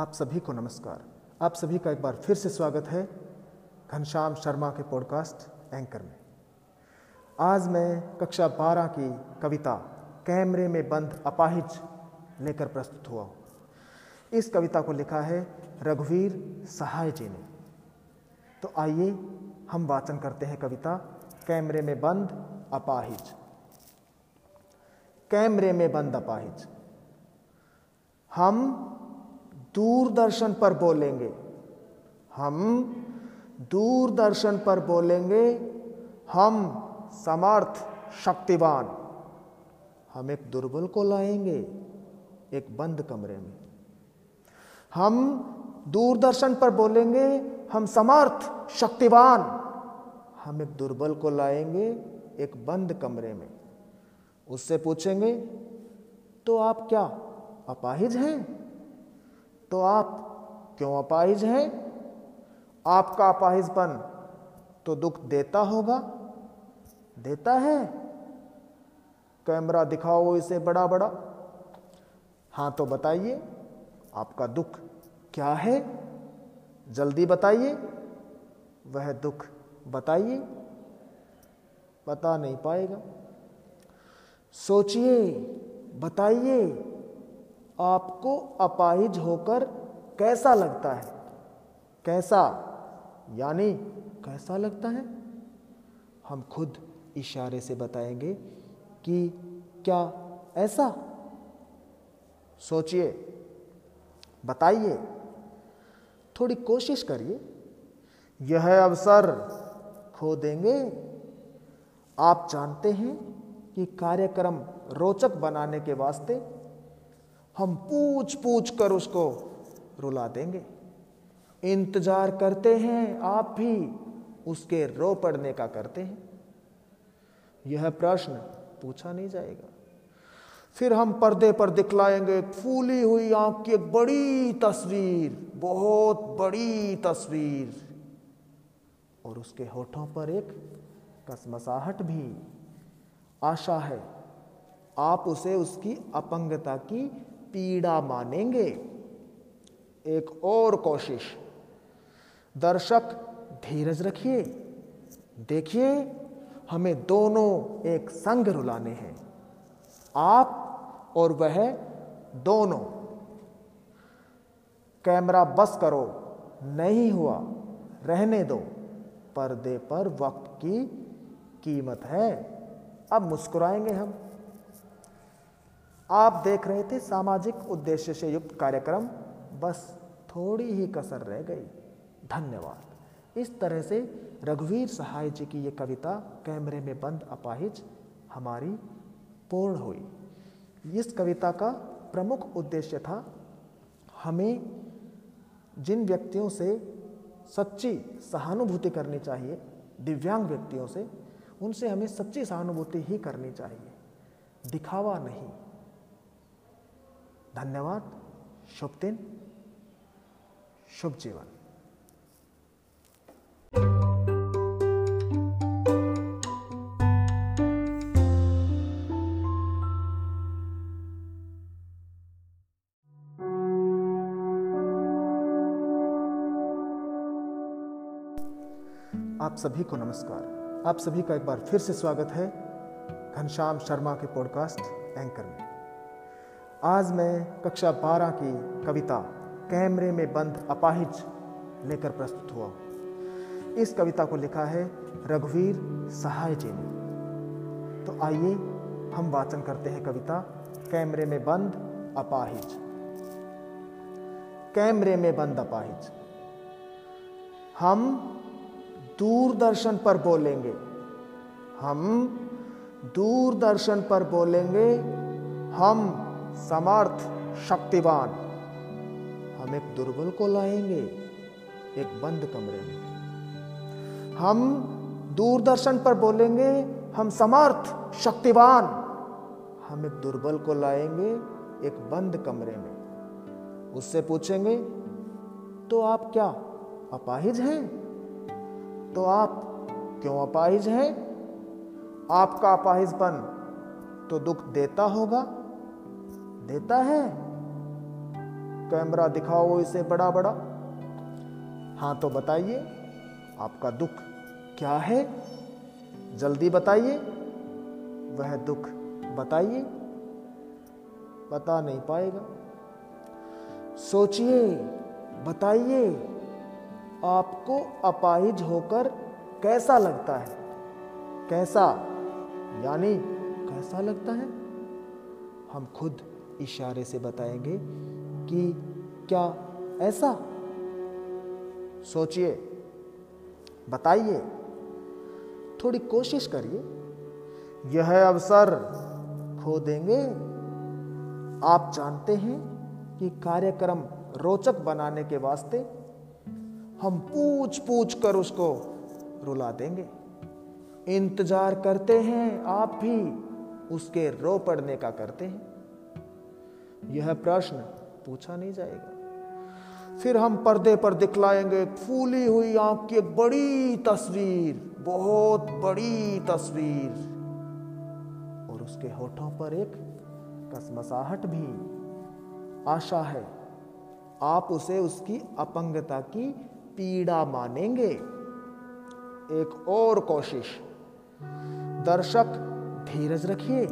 आप सभी को नमस्कार। आप सभी का एक बार फिर से स्वागत है घनश्याम शर्मा के पॉडकास्ट एंकर में। आज मैं कक्षा 12 की कविता, कैमरे में बंद अपाहिज, लेकर प्रस्तुत हुआ हूँ। इस कविता को लिखा है रघुवीर सहाय जी ने। तो आइए हम वाचन करते हैं कविता, कैमरे में बंद अपाहिज। कैमरे में बंद अपाहिज। हम दूरदर्शन पर बोलेंगे। हम दूरदर्शन पर बोलेंगे, हम समर्थ, शक्तिवान। हम एक दुर्बल को लाएँगे, एक बंद कमरे में। हम दूरदर्शन पर बोलेंगे, हम समर्थ, शक्तिवान। हम एक दुर्बल को लाएँगे, एक बंद कमरे में। उससे पूछेंगे तो आप क्या, अपाहिज हैं? तो आप क्यों अपाहिज हैं? आपका अपाहिजपन तो दुख देता होगा। देता है। कैमरा दिखाओ इसे बड़ा बड़ा हाँ तो बताइए, आपका दुख क्या है? जल्दी बताइए। वह दुख बताइए। बता नहीं पाएगा। सोचिए, बताइए। आपको अपाहिज होकर कैसा लगता है? कैसा? यानी कैसा लगता है? हम खुद इशारे से बताएँगे कि क्या ऐसा? सोचिए, बताइए, थोड़ी कोशिश करिए। यह अवसर खो देंगे। आप जानते हैं कि कार्यक्रम रोचक बनाने के वास्ते हम पूछ पूछ कर उसको रुला देंगे। इंतज़ार करते हैं, आप भी उसके रो पड़ने का करते हैं। यह प्रश्न पूछा नहीं जाएगा। फिर हम पर्दे पर दिखलाएँगे, फूली हुई आँख की एक बड़ी तस्वीर, बहुत बड़ी तस्वीर। और उसके होठों पर एक कसमसाहट भी। आशा है, आप उसे उसकी अपंगता की पीड़ा मानेंगे। एक और कोशिश, दर्शक धीरज रखिए। देखिए, हमें दोनों एक संग रुलाने हैं, आप और वह दोनों। कैमरा बस करो, नहीं हुआ, रहने दो। पर्दे पर वक्त की कीमत है। अब मुस्कुराएँगे हम। आप देख रहे थे सामाजिक उद्देश्य से युक्त कार्यक्रम, बस थोड़ी ही कसर रह गई। धन्यवाद। इस तरह से रघुवीर सहाय जी की ये कविता कैमरे में बंद अपाहिज हमारी पूर्ण हुई। इस कविता का प्रमुख उद्देश्य था हमें जिन व्यक्तियों से सच्ची सहानुभूति करनी चाहिए, दिव्यांग व्यक्तियों से, उनसे हमें सच्ची सहानुभूति ही करनी चाहिए। दिखावा नहीं। धन्यवाद, शुभ दिन, शुभ जीवन। आप सभी को नमस्कार। आप सभी का एक बार फिर से स्वागत है घनश्याम शर्मा के पॉडकास्ट एंकर में। आज मैं कक्षा 12 की कविता, कैमरे में बंद अपाहिज लेकर प्रस्तुत हुआ इस कविता को लिखा है रघुवीर सहाय जी ने। तो आइए हम वाचन करते हैं कविता, कैमरे में बंद अपाहिज। कैमरे में बंद अपाहिज। हम दूरदर्शन पर बोलेंगे। हम दूरदर्शन पर बोलेंगे, हम समर्थ, शक्तिवान। हम एक दुर्बल को लाएँगे, एक बंद कमरे में। हम दूरदर्शन पर बोलेंगे, हम समर्थ, शक्तिवान। हम एक दुर्बल को लाएँगे, एक बंद कमरे में। उससे पूछेंगे तो आप क्या, अपाहिज हैं? तो आप क्यों अपाहिज हैं? आपका अपाहिजपन तो दुख देता होगा। देता है। कैमरा दिखाओ इसे बड़ा बड़ा हाँ तो बताइए, आपका दुख क्या है? जल्दी बताइए। वह दुख बताइए। बता नहीं पाएगा। सोचिए, बताइए, आपको अपाहिज होकर कैसा लगता है? कैसा? यानी कैसा लगता है? हम खुद इशारे से बताएँगे कि क्या ऐसा? सोचिए, बताइए, थोड़ी कोशिश करिए। यह अवसर खो देंगे। आप जानते हैं कि कार्यक्रम रोचक बनाने के वास्ते हम पूछ पूछ कर उसको रुला देंगे। इंतज़ार करते हैं, आप भी उसके रो पड़ने का करते हैं। यह प्रश्न, पूछा नहीं जाएगा। फिर हम पर्दे पर दिखलाएँगे, फूली हुई आँख की एक बड़ी तस्वीर, बहुत बड़ी तस्वीर। और उसके होठों पर एक कसमसाहट भी। आशा है, आप उसे उसकी अपंगता की पीड़ा मानेंगे। एक और कोशिश, दर्शक धीरज रखिए,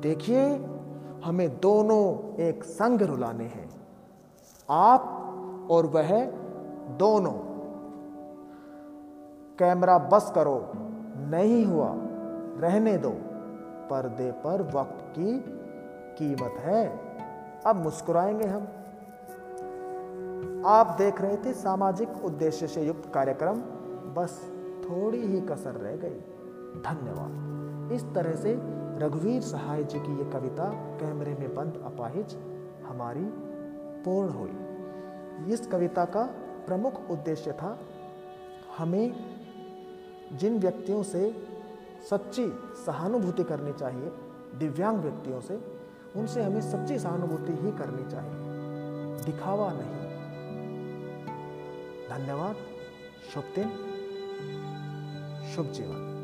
देखिए। हमें दोनों एक संग रुलाने हैं। आप और वह दोनों। कैमरा बस करो, नहीं हुआ, रहने दो। पर्दे पर वक्त की कीमत है। अब मुस्कुराएँगे हम। आप देख रहे थे सामाजिक उद्देश्य से युक्त कार्यक्रम। बस थोड़ी ही कसर रह गई। धन्यवाद। इस तरह से रघुवीर सहाय जी की ये कविता कैमरे में बंद अपाहिज हमारी पूर्ण हुई। इस कविता का प्रमुख उद्देश्य था हमें जिन व्यक्तियों से सच्ची सहानुभूति करनी चाहिए, दिव्यांग व्यक्तियों से, उनसे हमें सच्ची सहानुभूति ही करनी चाहिए। दिखावा नहीं। धन्यवाद। शुभ दिन। शुभ जीवन।